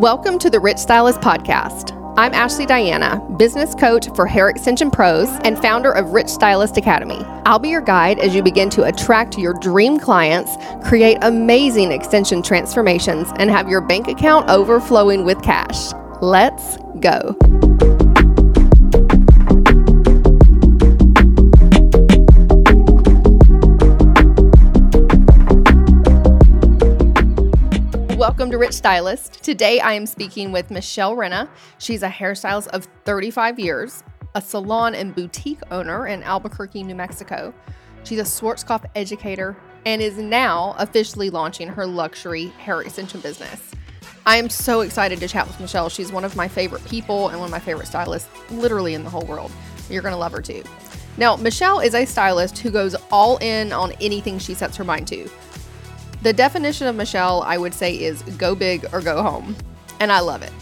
Welcome to the Rich Stylist Podcast. I'm Ashley Diana, business coach for Hair Extension Pros and founder of Rich Stylist Academy. I'll be your guide as you begin to attract your dream clients, create amazing extension transformations, and have your bank account overflowing with cash. Let's go. Welcome to Rich Stylist. Today I am speaking with Michele Renna. She's a hairstylist of 35 years, a salon and boutique owner in Albuquerque, New Mexico. She's a Schwarzkopf educator and is now officially launching her luxury hair extension business. I am so excited to chat with Michele. She's one of my favorite people and one of my favorite stylists, literally in the whole world. You're going to love her too. Now, Michele is a stylist who goes all in on anything she sets her mind to. The definition of Michele, I would say, is go big or go home. And I love it.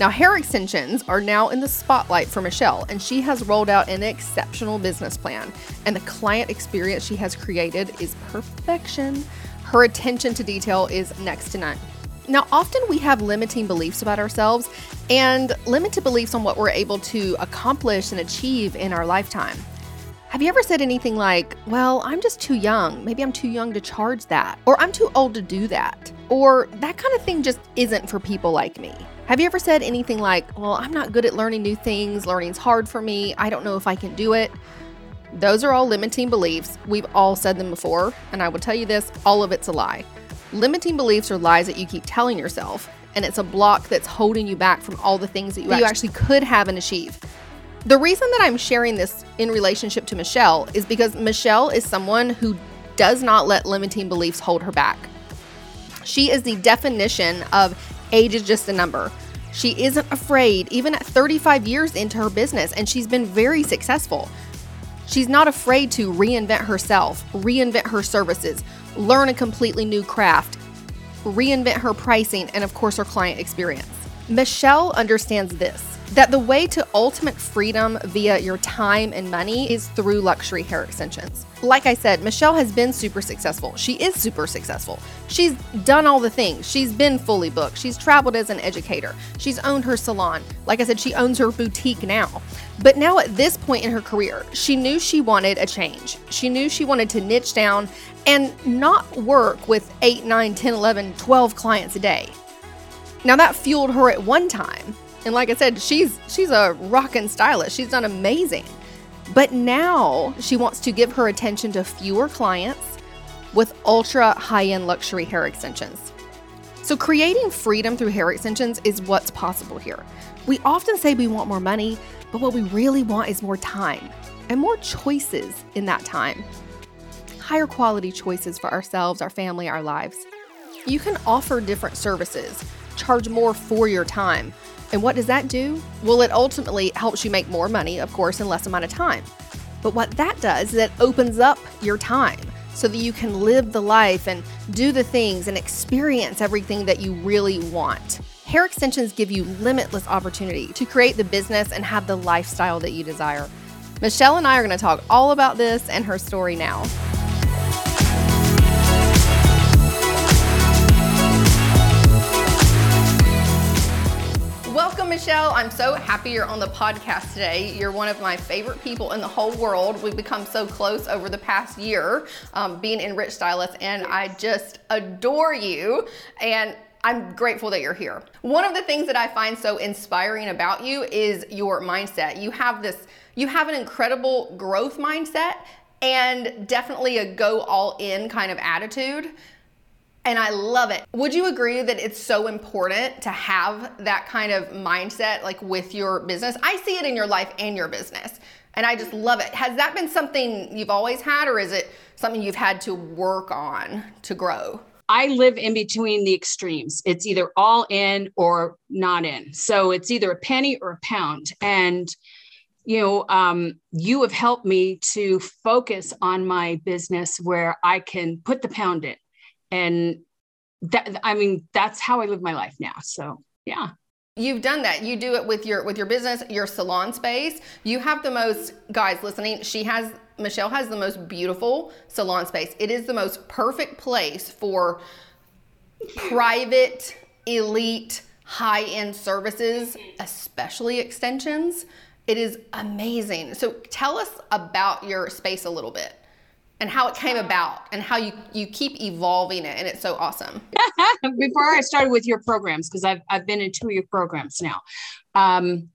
Now, hair extensions are now in the spotlight for Michele, and she has rolled out an exceptional business plan. And the client experience she has created is perfection. Her attention to detail is next to none. Now, often we have limiting beliefs about ourselves and limited beliefs on what we're able to accomplish and achieve in our lifetime. Have you ever said anything like, Well, I'm just too young. Maybe I'm too young to charge that. Or I'm too old to do that. Or that kind of thing just isn't for people like me. Have you ever said anything like, Well, I'm not good at learning new things. Learning's hard for me. I don't know if I can do it. Those are all limiting beliefs. We've all said them before. And I will tell you this all of it's a lie. Limiting beliefs are lies that you keep telling yourself. And it's a block that's holding you back from all the things that you, you actually could have and achieve. The reason that I'm sharing this in relationship to Michele is because Michele is someone who does not let limiting beliefs hold her back. She is the definition of age is just a number. She isn't afraid, even at 35 years into her business, and she's been very successful. She's not afraid to reinvent herself, reinvent her services, learn a completely new craft, reinvent her pricing, and of course, her client experience. Michele understands this that the way to ultimate freedom via your time and money is through luxury hair extensions. Like I said, Michele has been super successful. She is super successful. She's done all the things. She's been fully booked. She's traveled as an educator. She's owned her salon. Like I said, she owns her boutique now. But now at this point in her career, she knew she wanted a change. She knew she wanted to niche down and not work with 8, 9, 10, 11, 12 clients a day. Now that fueled her at one time, and like I said, she's she's a rockin' stylist. She's done amazing. But now she wants to give her attention to fewer clients with ultra high-end luxury hair extensions. So creating freedom through hair extensions is what's possible here. We often say we want more money, but what we really want is more time and more choices in that time. Higher quality choices for ourselves, our family, our lives. You can offer different services, charge more for your time, and what does that do? Well, it ultimately helps you make more money, of course, in less amount of time. But what that does is it opens up your time so that you can live the life and do the things and experience everything that you really want. Hair extensions give you limitless opportunity to create the business and have the lifestyle that you desire. Michele and I are going to talk all about this and her story now. Michele. I'm so happy you're on the podcast today. You're one of my favorite people in the whole world. We've become so close over the past year um, being in Rich Stylist, and I just adore you. And I'm grateful that you're here. One of the things that I find so inspiring about you is your mindset. You have this, you have an incredible growth mindset and definitely a go all in kind of attitude and I love it. Would you agree that it's so important to have that kind of mindset like with your business? I see it in your life and your business. And I just love it. Has that been something you've always had or is it something you've had to work on to grow? I live in between the extremes. It's either all in or not in. So it's either a penny or a pound. And you know, um, you have helped me to focus on my business where I can put the pound in and that i mean that's how i live my life now. So yeah. You've done that. You do it with your with your business your salon space. You have the most guys listening she has michele has the most beautiful salon space. It is the most perfect place for private elite high end services, especially extensions. It is amazing. So tell us about your space a little bit and how it came about and how you, you keep evolving it. And it's so awesome. Before I started with your programs, because I've, I've been in two of your programs now. Um,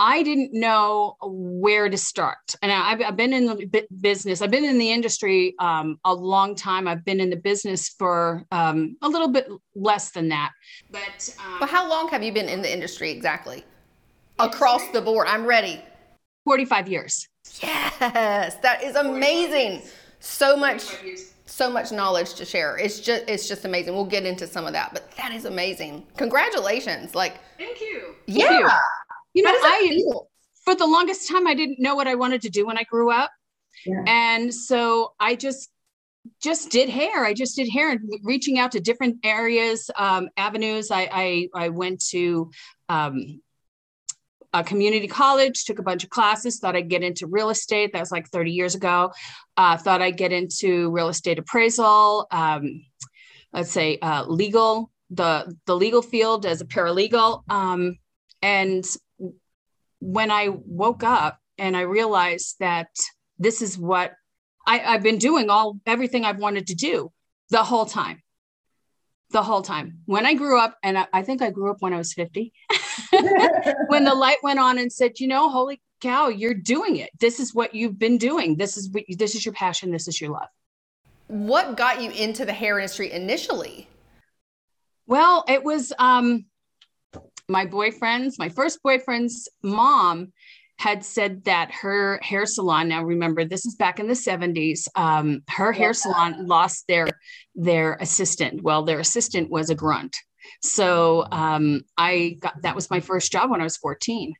I didn't know where to start. And I've, I've been in the business, I've been in the industry um, a long time. I've been in the business for um, a little bit less than that. But, um, but how long have you been in the industry exactly? Across the board. I'm ready. 45 years. Yes, that is amazing. So much so much knowledge to share. It's just it's just amazing. We'll get into some of that, but that is amazing. Congratulations. Like Thank you. Yeah. Thank you. You know, I feel? for the longest time I didn't know what I wanted to do when I grew up. Yeah. And so I just just did hair. I just did hair and reaching out to different areas, um, avenues. I, I, I went to um, a community college, took a bunch of classes, thought I'd get into real estate. That was like 30 years ago. Uh, thought I'd get into real estate appraisal, um, let's say uh, legal, the, the legal field as a paralegal. Um, and when I woke up and I realized that this is what I, I've been doing all everything I've wanted to do the whole time. The whole time. When I grew up, and I, I think I grew up when I was 50, when the light went on and said, you know, holy cow, you're doing it. This is what you've been doing. This is what this is your passion. This is your love. What got you into the hair industry initially? Well, it was um, my boyfriend's, my first boyfriend's mom had said that her hair salon now remember this is back in the 70s um, her hair salon lost their their assistant well their assistant was a grunt so um, i got that was my first job when i was 14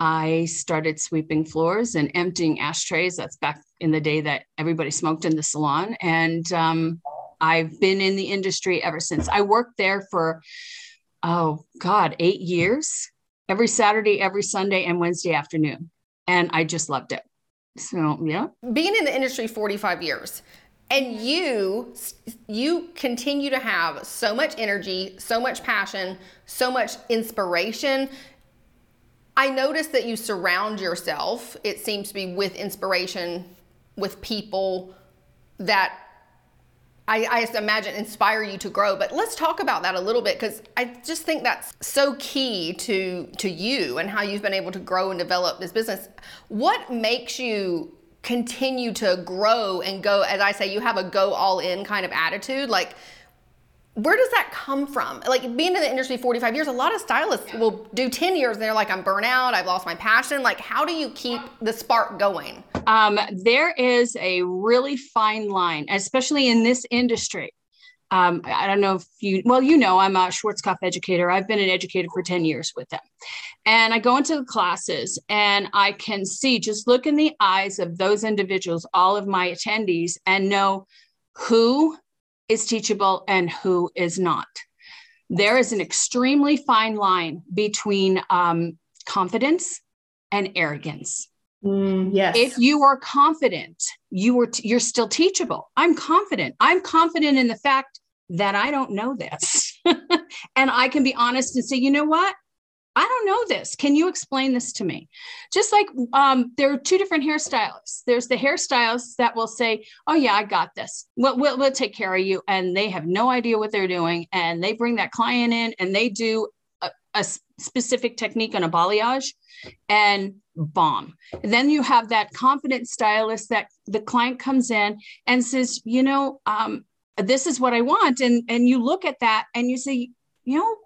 i started sweeping floors and emptying ashtrays that's back in the day that everybody smoked in the salon and um, i've been in the industry ever since i worked there for oh God, eight years, every Saturday, every Sunday, and Wednesday afternoon. And I just loved it. So, yeah. Being in the industry 45 years, and you you continue to have so much energy so much passion so much inspiration i notice that you surround yourself it seems to be with inspiration with people that I, I imagine inspire you to grow. But let's talk about that a little bit because I just think that's so key to to you and how you've been able to grow and develop this business. What makes you continue to grow and go? As I say, you have a go all in kind of attitude. Like where does that come from? Like being in the industry 45 years, a lot of stylists will do 10 years and they're like, I'm burnt out, I've lost my passion. Like, how do you keep the spark going? Um, there is a really fine line, especially in this industry. Um, I don't know if you, well, you know, I'm a Schwarzkopf educator. I've been an educator for 10 years with them. And I go into the classes and I can see, just look in the eyes of those individuals, all of my attendees, and know who is teachable and who is not. There is an extremely fine line between um, confidence and arrogance. Mm, yes. If you are confident, you are t- you're still teachable. I'm confident. I'm confident in the fact that I don't know this. and I can be honest and say, you know what? I don't know this. Can you explain this to me? Just like um, there are two different hairstylists. There's the hairstylists that will say, "Oh yeah, I got this. We'll, we'll, we'll take care of you," and they have no idea what they're doing, and they bring that client in and they do a, a specific technique on a balayage, and bomb. And then you have that confident stylist that the client comes in and says, "You know, um, this is what I want," and and you look at that and you say, "You know."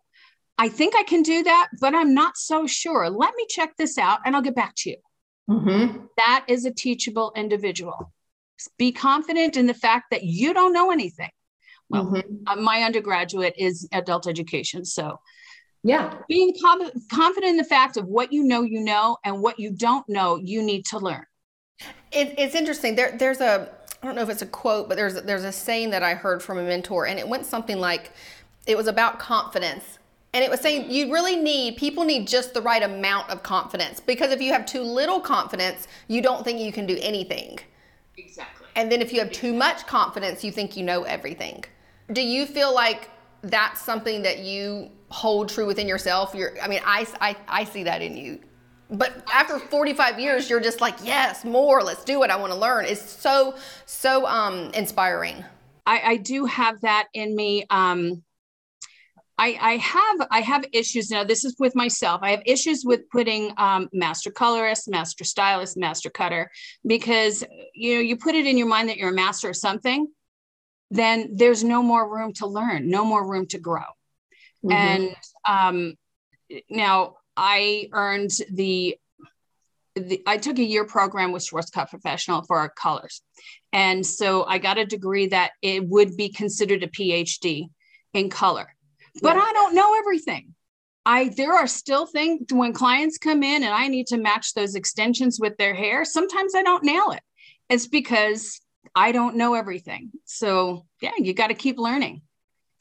I think I can do that, but I'm not so sure. Let me check this out and I'll get back to you. Mm-hmm. That is a teachable individual. Be confident in the fact that you don't know anything. Well, mm-hmm. uh, my undergraduate is adult education. So, yeah, being com- confident in the fact of what you know, you know, and what you don't know, you need to learn. It, it's interesting. There, there's a, I don't know if it's a quote, but there's, there's a saying that I heard from a mentor, and it went something like, it was about confidence and it was saying you really need, people need just the right amount of confidence because if you have too little confidence, you don't think you can do anything. Exactly. And then if you have too much confidence, you think you know everything. Do you feel like that's something that you hold true within yourself. You're, I mean, I, I, I see that in you. But after 45 years, you're just like, yes, more. Let's do it. I want to learn. It's so, so um, inspiring. I, I do have that in me. Um, I, I have I have issues now. This is with myself. I have issues with putting um, master colorist, master stylist, master cutter because you know you put it in your mind that you're a master of something, then there's no more room to learn, no more room to grow. Mm-hmm. And um, now I earned the, the, I took a year program with Schwarzkopf Professional for our colors. And so I got a degree that it would be considered a PhD in color. But yeah. I don't know everything. I there are still things when clients come in and I need to match those extensions with their hair, sometimes I don't nail it. It's because I don't know everything. So, yeah, you got to keep learning.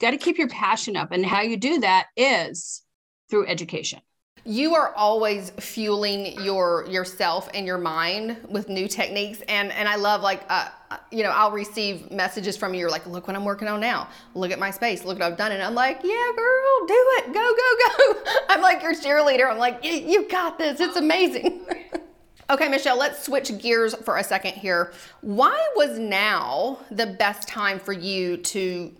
Got to keep your passion up and how you do that is through education you are always fueling your yourself and your mind with new techniques. And and i love like uh, you know i'll receive messages from you you're like look what i'm working on now. Look at my space. Look what i've done. And i'm like yeah girl do it. Go go go. I'm like your cheerleader. I'm like you got this. It's amazing. Okay michele let's switch gears for a second here. Why was now the best time for you to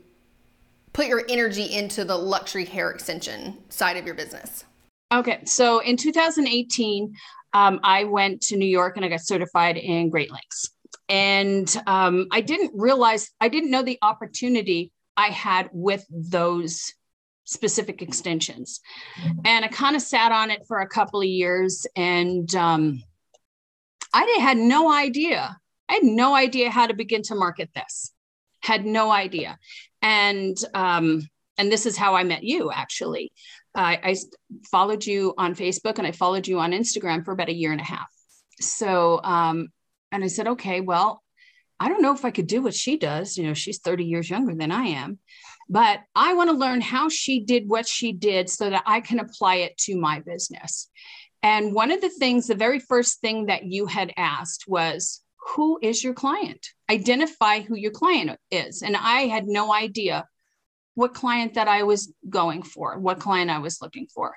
put your energy into the luxury hair extension side of your business Okay, so in 2018, um, I went to New York and I got certified in Great Lengths. And um, I didn't realize, I didn't know the opportunity I had with those specific extensions. And I kind of sat on it for a couple of years and um, I had no idea. I had no idea how to begin to market this. Had no idea. And um, and this is how I met you actually. I, I followed you on Facebook and I followed you on Instagram for about a year and a half. So, um, and I said, okay, well, I don't know if I could do what she does. You know, she's 30 years younger than I am, but I want to learn how she did what she did so that I can apply it to my business. And one of the things, the very first thing that you had asked was, who is your client? Identify who your client is. And I had no idea what client that I was going for, what client I was looking for.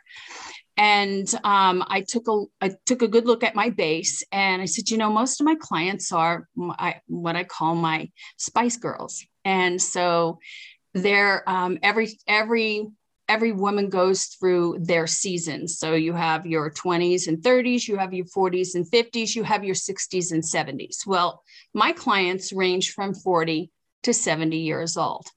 And um, I took a I took a good look at my base, and I said, you know, most of my clients are my, what I call my Spice Girls, and so they're um, every every every woman goes through their seasons. So you have your 20s and 30s, you have your 40s and 50s, you have your 60s and 70s. Well, my clients range from 40 to 70 years old.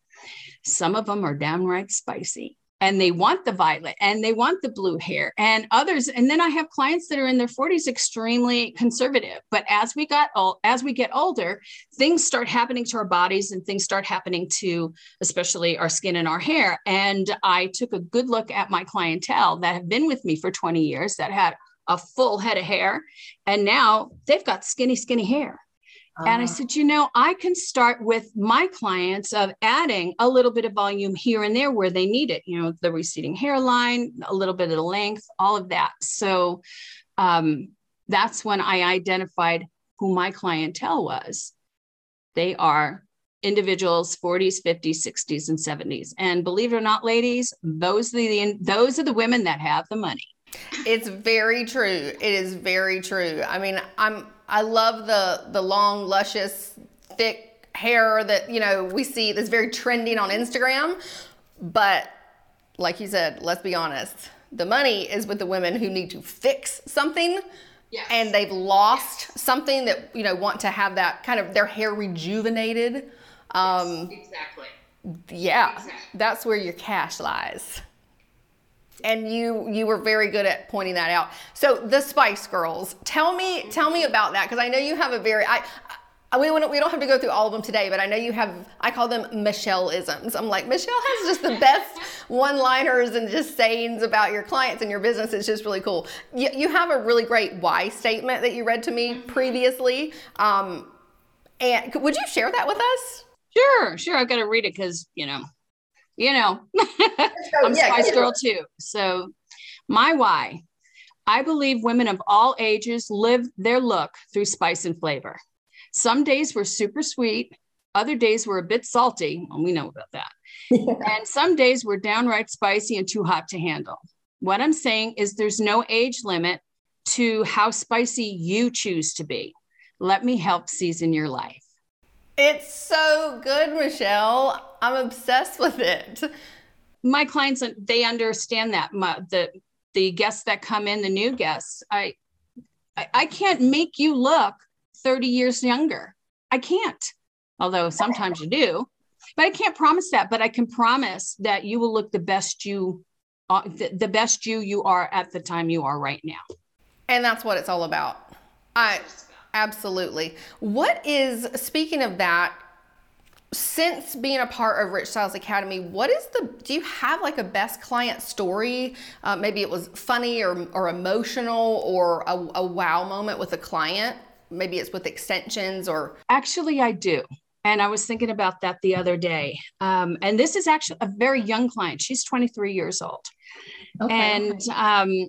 Some of them are downright spicy. And they want the violet and they want the blue hair and others and then i have clients that are in their 40s extremely conservative. But as we got old as we get older things start happening to our bodies and things start happening to especially our skin and our hair. And i took a good look at my clientele that have been with me for 20 years that had a full head of hair and now they've got skinny skinny hair uh-huh. And I uh-huh. said, you know, I can start with my clients of adding a little bit of volume here and there where they need it, you know, the receding hairline, a little bit of the length, all of that. So um, that's when I identified who my clientele was. They are individuals 40s 50s 60s and 70s and believe it or not ladies those are the those are the women that have the money it's very true it is very true i mean i'm I love the the long, luscious, thick hair that you know we see that's very trending on Instagram. But like you said, let's be honest, the money is with the women who need to fix something. Yes. And they've lost yes. something that you know want to have that kind of their hair rejuvenated. Um, yes, exactly. Yeah, exactly. that's where your cash lies and you you were very good at pointing that out. So the Spice Girls, tell me tell me about that because I know you have a very I. I we, we don't have to go through all of them today, but I know you have, I call them Michele-isms. I'm like, Michele has just the best one-liners and just sayings about your clients and your business. It's just really cool. You, you have a really great why statement that you read to me previously. Um, and would you share that with us? Sure, sure. I've got to read it because, you know, you know, oh, I'm yeah, Spice Girl too. So, my why I believe women of all ages live their look through spice and flavor. Some days were super sweet, other days were a bit salty. Well, we know about that. and some days were downright spicy and too hot to handle. What I'm saying is there's no age limit to how spicy you choose to be. Let me help season your life. It's so good, Michele. I'm obsessed with it. My clients, they understand that. My, the the guests that come in, the new guests, I, I, I can't make you look 30 years younger. I can't. Although sometimes you do, but I can't promise that. But I can promise that you will look the best you, uh, the, the best you you are at the time you are right now. And that's what it's all about. I absolutely. What is speaking of that? Since being a part of Rich Stylist Academy, what is the? Do you have like a best client story? Uh, maybe it was funny or or emotional or a, a wow moment with a client. Maybe it's with extensions or. Actually, I do. And I was thinking about that the other day. Um, and this is actually a very young client. She's 23 years old. Okay. And um,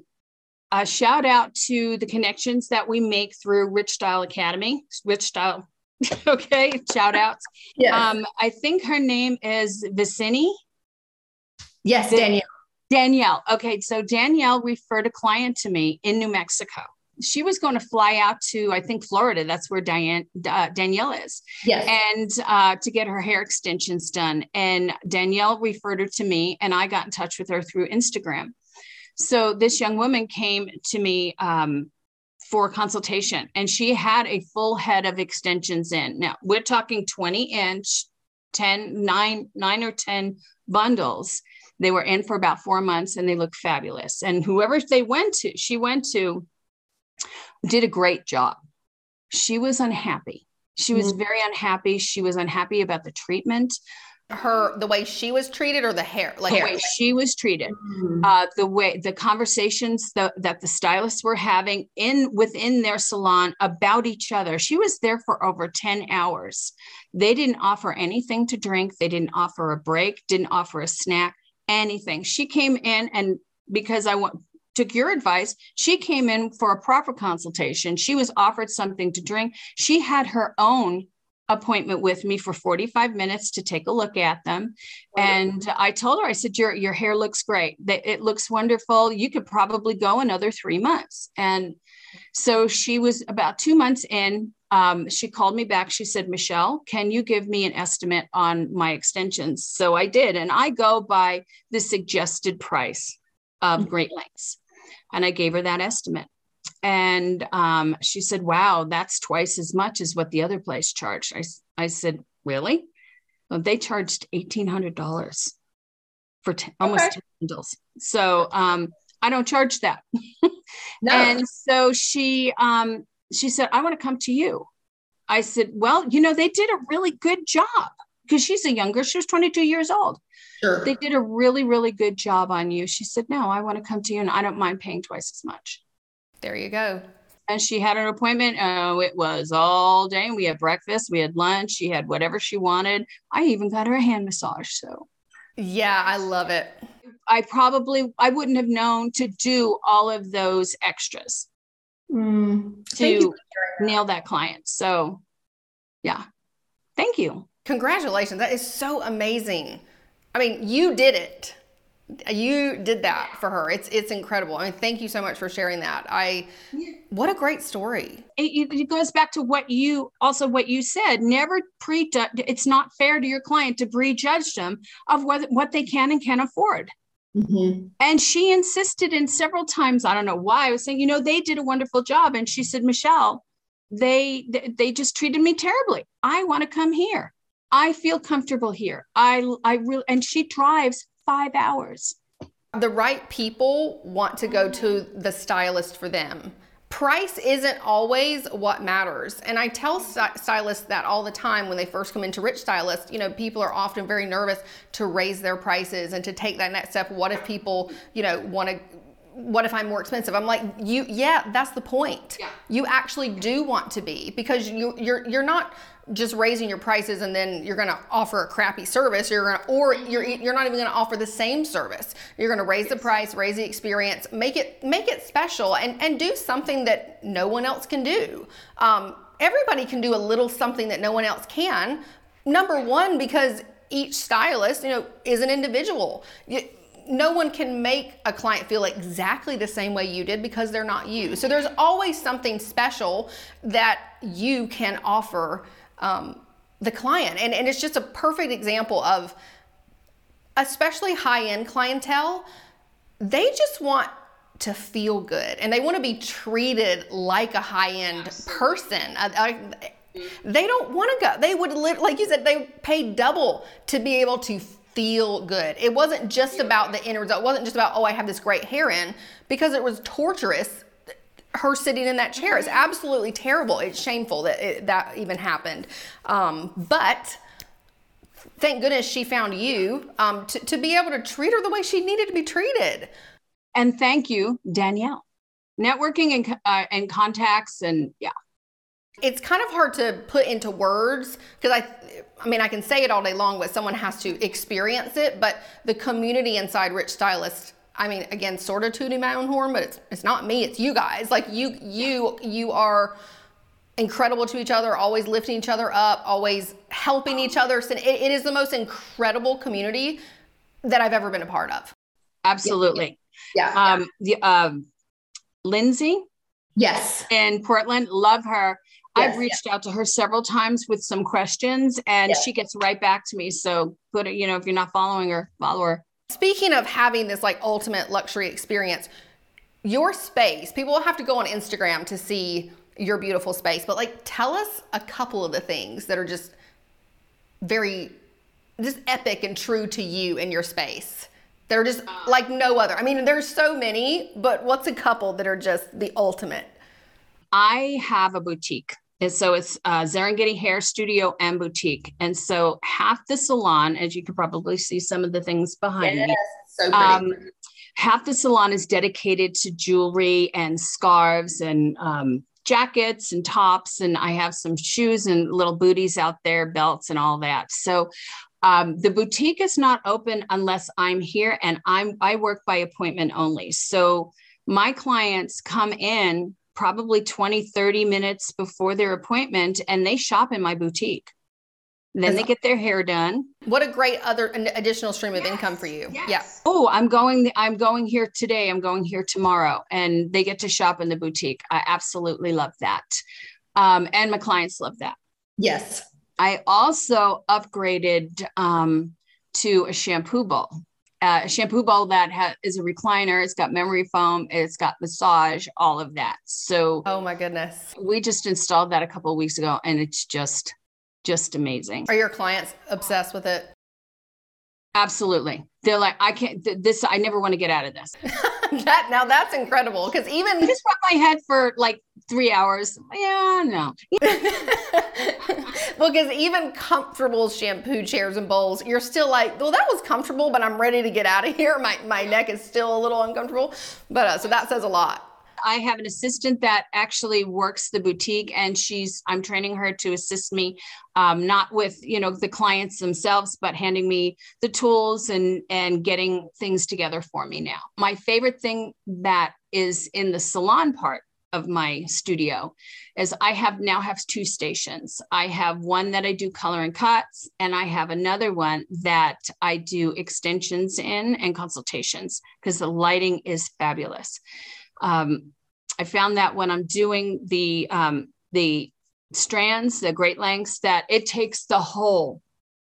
a shout out to the connections that we make through Rich Style Academy. Rich Style, okay, shout outs. Yes. Um, I think her name is Vicini. Yes, Danielle. Danielle. Okay, so Danielle referred a client to me in New Mexico. She was going to fly out to, I think, Florida. That's where Diane uh, Danielle is. Yes. And uh, to get her hair extensions done. And Danielle referred her to me, and I got in touch with her through Instagram. So this young woman came to me um, for consultation and she had a full head of extensions in. Now we're talking 20 inch, 10, nine, nine or 10 bundles. They were in for about four months and they look fabulous. And whoever they went to, she went to, did a great job. She was unhappy. She was mm-hmm. very unhappy. She was unhappy about the treatment her the way she was treated or the hair like the way she was treated mm-hmm. uh, the way the conversations the, that the stylists were having in within their salon about each other she was there for over 10 hours they didn't offer anything to drink they didn't offer a break didn't offer a snack anything she came in and because i want took your advice. She came in for a proper consultation. She was offered something to drink. She had her own appointment with me for 45 minutes to take a look at them. And I told her, I said, your, your hair looks great. It looks wonderful. You could probably go another three months. And so she was about two months in. Um, she called me back. She said, Michele, can you give me an estimate on my extensions? So I did. And I go by the suggested price of mm-hmm. Great Lengths. And I gave her that estimate. And um, she said, Wow, that's twice as much as what the other place charged. I, I said, Really? Well, they charged $1,800 for t- almost okay. 10 bundles. So um, I don't charge that. no. And so she, um, she said, I want to come to you. I said, Well, you know, they did a really good job because she's a younger, she was 22 years old. Sure. They did a really, really good job on you. She said, No, I want to come to you and I don't mind paying twice as much. There you go. And she had an appointment. Oh, it was all day. We had breakfast, we had lunch, she had whatever she wanted. I even got her a hand massage. So, yeah, I love it. I probably I wouldn't have known to do all of those extras mm. to nail that client. So, yeah, thank you. Congratulations. That is so amazing. I mean, you did it you did that for her. It's it's incredible. I mean thank you so much for sharing that. I what a great story. It, it goes back to what you also what you said never pre it's not fair to your client to prejudge them of what what they can and can't afford. Mm-hmm. and she insisted in several times i don't know why i was saying you know they did a wonderful job. And she said michele they they just treated me terribly. I want to come here. I feel comfortable here. I i really and she drives five hours. The right people want to go to the stylist for them. Price isn't always what matters. And I tell stylists that all the time when they first come into Rich Stylist. You know, people are often very nervous to raise their prices and to take that next step. What if people, you know, want to what if I'm more expensive? I'm like, you, yeah, that's the point. Yeah. You actually do want to be because you, you're, you're not just raising your prices and then you're going to offer a crappy service. You're going to or you're you're not even going to offer the same service. You're going to raise the price raise the experience make it make it special and and do something that no one else can do. Um, everybody can do a little something that no one else can. Number one because each stylist, you know, is an individual. You, no one can make a client feel exactly the same way you did because they're not you. So there's always something special that you can offer um, the client. And, and it's just a perfect example of, especially high end clientele, they just want to feel good and they want to be treated like a high end person. I, I, they don't want to go. They would live, like you said, they pay double to be able to feel good. It wasn't just about the end result. It wasn't just about, oh, I have this great hair in, because it was torturous. Her sitting in that chair is absolutely terrible. It's shameful that it, that even happened. Um, but thank goodness she found you um, to, to be able to treat her the way she needed to be treated. And thank you, Danielle. Networking and, uh, and contacts, and yeah, it's kind of hard to put into words because I I mean I can say it all day long but someone has to experience it but the community inside Rich Stylist I mean again sort of tooting my own horn but it's it's not me it's you guys like you you you are incredible to each other always lifting each other up always helping each other so it, it is the most incredible community that I've ever been a part of absolutely yeah, yeah. um the um Lindsay Yes. In Portland. Love her. Yes, I've reached out to her several times with some questions and yes. she gets right back to me. So put it, you know, if you're not following her, follow her. Speaking of having this like ultimate luxury experience, your space, people will have to go on Instagram to see your beautiful space, but like tell us a couple of the things that are just very just epic and true to you in your space. They're just ah. like no other. I mean, there's so many, but what's a couple that are just the ultimate? I have a boutique. And so it's uh, Serengeti Hair Studio and Boutique. And so half the salon, as you can probably see some of the things behind yes, me, so um, half the salon is dedicated to jewelry and scarves and um, jackets and tops. And I have some shoes and little booties out there, belts and all that. So um, the boutique is not open unless I'm here and I'm I work by appointment only. So my clients come in probably 20, 30 minutes before their appointment and they shop in my boutique. Then they get their hair done. What a great other additional stream of yes, income for you. Yes. Yeah. Oh, I'm going I'm going here today. I'm going here tomorrow and they get to shop in the boutique. I absolutely love that. Um, and my clients love that. Yes. I also upgraded um, to a shampoo bowl uh, a shampoo bowl that ha- is a recliner. It's got memory foam. It's got massage, all of that. So, oh my goodness, we just installed that a couple of weeks ago, and it's just, just amazing. Are your clients obsessed with it? Absolutely. They're like, I can't. Th- this, I never want to get out of this. that now that's incredible because even I just rub my head for like three hours. Yeah, no. well, because even comfortable shampoo chairs and bowls, you're still like, well, that was comfortable, but I'm ready to get out of here. My my neck is still a little uncomfortable, but uh, so that says a lot. I have an assistant that actually works the boutique, and she's I'm training her to assist me, um, not with you know the clients themselves, but handing me the tools and and getting things together for me now. My favorite thing that is in the salon part of my studio is I have now have two stations. I have one that I do color and cuts, and I have another one that I do extensions in and consultations because the lighting is fabulous. Um, I found that when I'm doing the um, the strands, the great lengths, that it takes the whole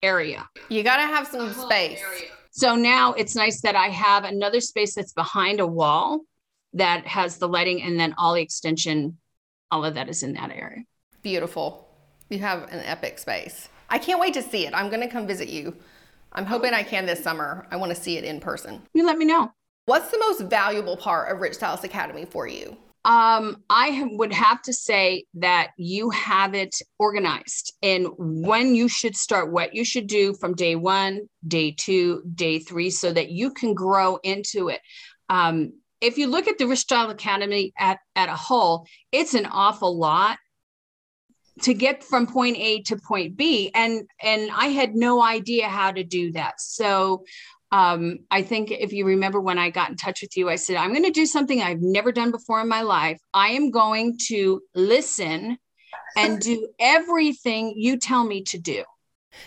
area. You got to have some space. So now it's nice that I have another space that's behind a wall that has the lighting and then all the extension, all of that is in that area. Beautiful. You have an epic space. I can't wait to see it. I'm going to come visit you. I'm hoping I can this summer. I want to see it in person. You let me know. What's the most valuable part of Rich Stylist Academy for you? Um, I would have to say that you have it organized and when you should start, what you should do from day one, day two, day three, so that you can grow into it. Um, if you look at the Rich Style Academy at, at a whole, it's an awful lot to get from point A to point B. And and I had no idea how to do that. So um, I think if you remember when I got in touch with you, I said, I'm going to do something I've never done before in my life. I am going to listen and do everything you tell me to do.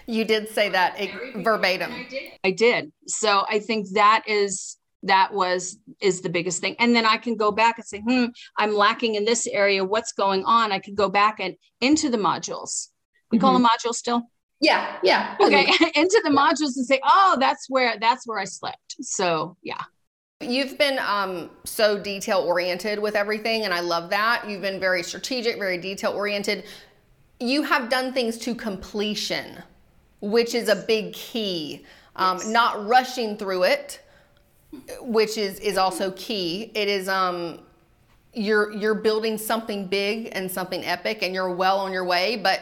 You did say that verbatim. I did. I did. So I think that is that was is the biggest thing and then i can go back and say hmm i'm lacking in this area what's going on i could go back and into the modules we mm-hmm. call them modules still yeah yeah okay into the modules and say oh that's where that's where i slipped so yeah You've been um, so detail oriented with everything, and I love that. You've been very strategic, very detail oriented. You have done things to completion, which is a big key. Um, yes. Not rushing through it, which is is also key. It is um, you're you're building something big and something epic, and you're well on your way, but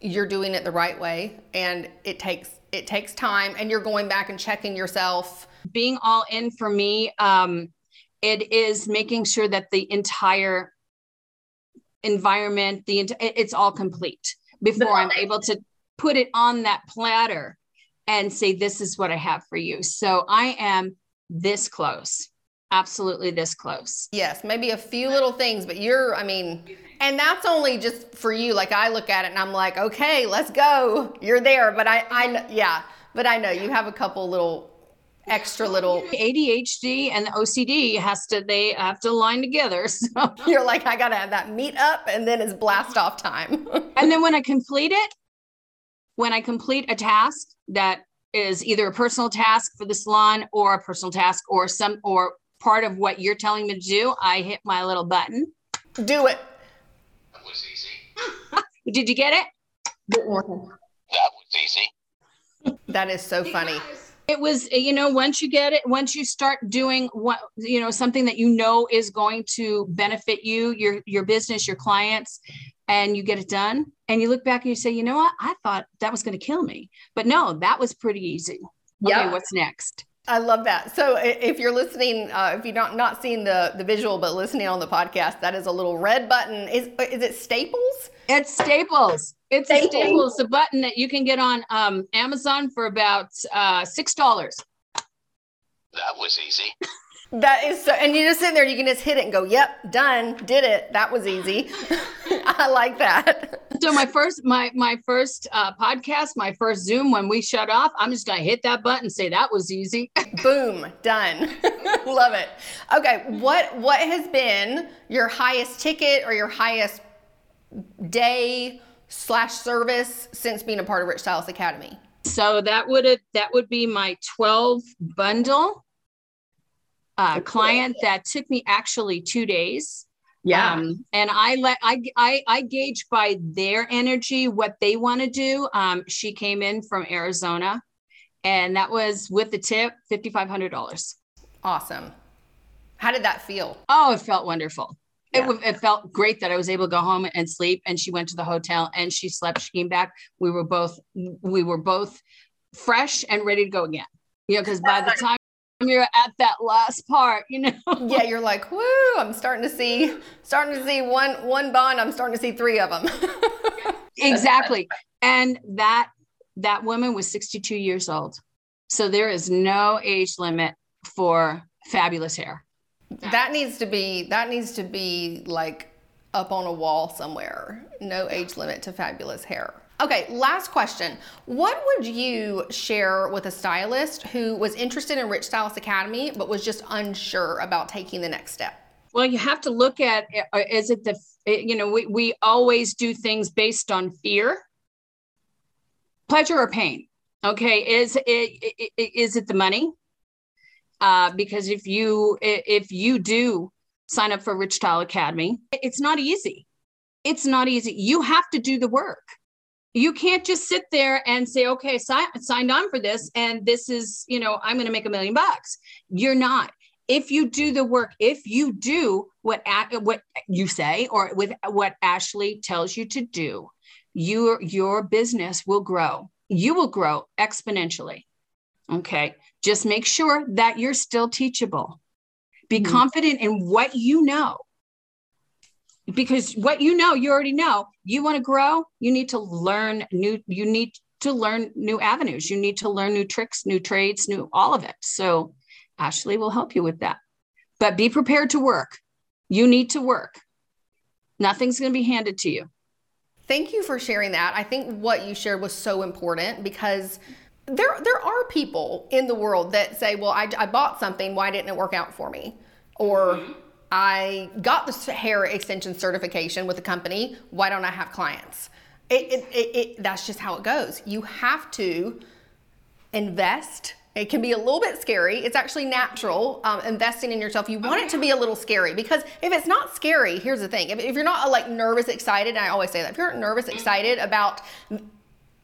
you're doing it the right way, and it takes it takes time, and you're going back and checking yourself being all in for me, um, it is making sure that the entire environment, the it's all complete before I'm able to put it on that platter and say, "This is what I have for you." So I am this close, absolutely this close. Yes, maybe a few little things, but you're, I mean, and that's only just for you. Like I look at it and I'm like, okay, let's go. You're there, but I, I, yeah, but I know you have a couple little extra little ADHD and the OCD has to they have to line together. So you're like, I gotta have that meet up and then it's blast off time. and then when I complete it, when I complete a task that is either a personal task for the salon or a personal task or some or part of what you're telling me to do, I hit my little button. Do it. That was easy. Did you get it? That was easy. That is so funny it was you know once you get it once you start doing what you know something that you know is going to benefit you your your business your clients and you get it done and you look back and you say you know what i thought that was going to kill me but no that was pretty easy okay yep. what's next I love that. So if you're listening, uh, if you're not not seeing the the visual but listening on the podcast, that is a little red button. Is is it Staples? It's Staples. It's Staples. a Staples, the button that you can get on um, Amazon for about uh, six dollars. That was easy. That is so, and you just sit there, you can just hit it and go, yep, done, did it. That was easy. I like that. So my first, my my first uh, podcast, my first Zoom, when we shut off, I'm just gonna hit that button, say that was easy. Boom, done. Love it. Okay, what what has been your highest ticket or your highest day slash service since being a part of Rich Stylist Academy? So that would have that would be my 12 bundle uh, client that took me actually two days. Yeah. Um, and I let I, I I gauge by their energy what they want to do. Um, she came in from Arizona, and that was with the tip fifty five hundred dollars. Awesome. How did that feel? Oh, it felt wonderful. Yeah. It, it felt great that I was able to go home and sleep. And she went to the hotel and she slept. She came back. We were both we were both fresh and ready to go again. You know, because by the time you're at that last part, you know. yeah, you're like, whoo, I'm starting to see starting to see one one bond, I'm starting to see three of them. exactly. And that that woman was 62 years old. So there is no age limit for fabulous hair. That needs to be that needs to be like up on a wall somewhere. No age limit to fabulous hair. Okay, last question. What would you share with a stylist who was interested in Rich Stylist Academy but was just unsure about taking the next step? Well, you have to look at uh, is it the, you know, we, we always do things based on fear, pleasure, or pain. Okay, is it is it the money? Uh, because if you if you do sign up for Rich Style Academy, it's not easy. It's not easy. You have to do the work you can't just sit there and say okay si- signed on for this and this is you know i'm going to make a million bucks. You're not. If you do the work if you do what what you say or with what ashley tells you to do your your business will grow. You will grow exponentially. Okay? Just make sure that you're still teachable. Be mm-hmm. confident in what you know because what you know you already know you want to grow you need to learn new you need to learn new avenues you need to learn new tricks new trades new all of it so ashley will help you with that but be prepared to work you need to work nothing's going to be handed to you Thank you for sharing that. I think what you shared was so important because there there are people in the world that say, "Well, I, I bought something. Why didn't it work out for me?" Or mm-hmm. I got the hair extension certification with the company. Why don't I have clients? It, it, it, it, that's just how it goes. You have to invest. It can be a little bit scary. It's actually natural um, investing in yourself. You want it to be a little scary because if it's not scary, here's the thing: if, if you're not like nervous, excited, and I always say that if you're nervous, excited about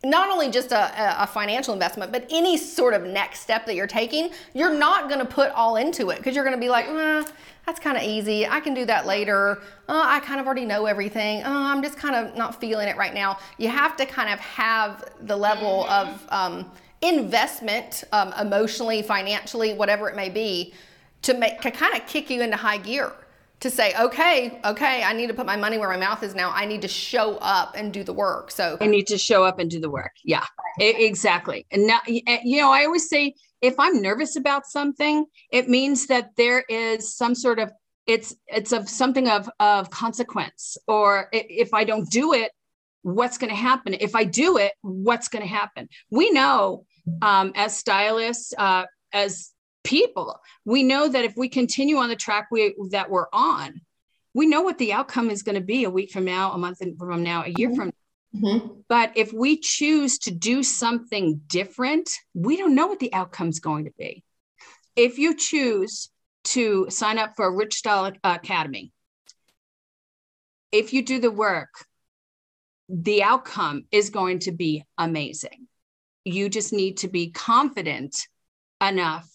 not only just a, a, financial investment, but any sort of next step that you're taking, you're not going to put all into it because you're going to be like, eh, that's kind of easy. I can do that later. Uh, I kind of already know everything. Uh, I'm just kind of not feeling it right now. You have to kind of have the level of um, investment, um, emotionally, financially, whatever it may be, to make to kind of kick you into high gear to say, okay, okay, I need to put my money where my mouth is now. I need to show up and do the work. So I need to show up and do the work. Yeah, exactly. And now, eh, you know, I always say if I'm nervous about something, it means that there is some sort of it's it's of something of of consequence. Or if I don't do it, what's going to happen? If I do it, what's going to happen? We know um, as stylists, uh, as people. We know that if we continue on the track we, that we're on, we know what the outcome is going to be a week from now, a month from now, a year mm-hmm. from Mm-hmm. But if we choose to do something different, we don't know what the outcome is going to be. If you choose to sign up for a Rich Stylist Academy, if you do the work, the outcome is going to be amazing. You just need to be confident enough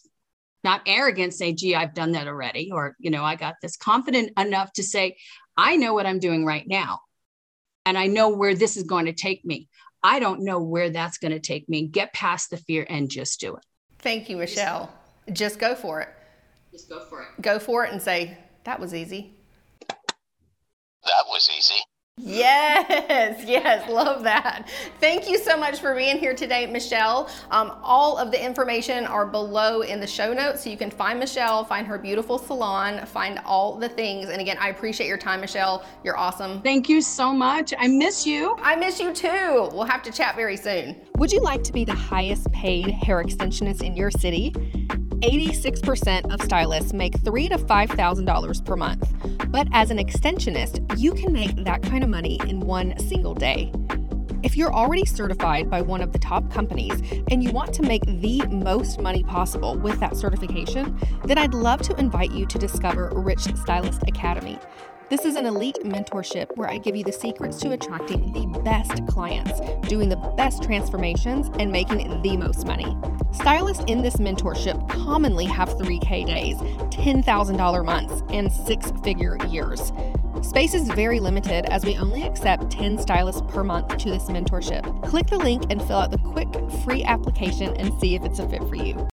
not arrogant, say, gee, I've done that already, or, you know, I got this confident enough to say, I know what I'm doing right now. And I know where this is going to take me. I don't know where that's going to take me. Get past the fear and just do it. Thank you, Michele. Just go for it. Just go for it. Go for it and say, that was easy. That was easy. Yes, yes, love that. Thank you so much for being here today, Michele. Um, all of the information are below in the show notes, so you can find Michele, find her beautiful salon, find all the things. And again, I appreciate your time, Michele. You're awesome. Thank you so much. I miss you. I miss you too. We'll have to chat very soon. Would you like to be the highest paid hair extensionist in your city? 86% of stylists make three to five thousand dollars per month. But as an extensionist, you can make that kind of money in one single day. If you're already certified by one of the top companies and you want to make the most money possible with that certification, then I'd love to invite you to discover Rich Stylist Academy. This is an elite mentorship where I give you the secrets to attracting the best clients, doing the best transformations, and making the most money. Stylists in this mentorship commonly have 3K days, $10,000 months, and six figure years. Space is very limited as we only accept 10 stylists per month to this mentorship. Click the link and fill out the quick free application and see if it's a fit for you.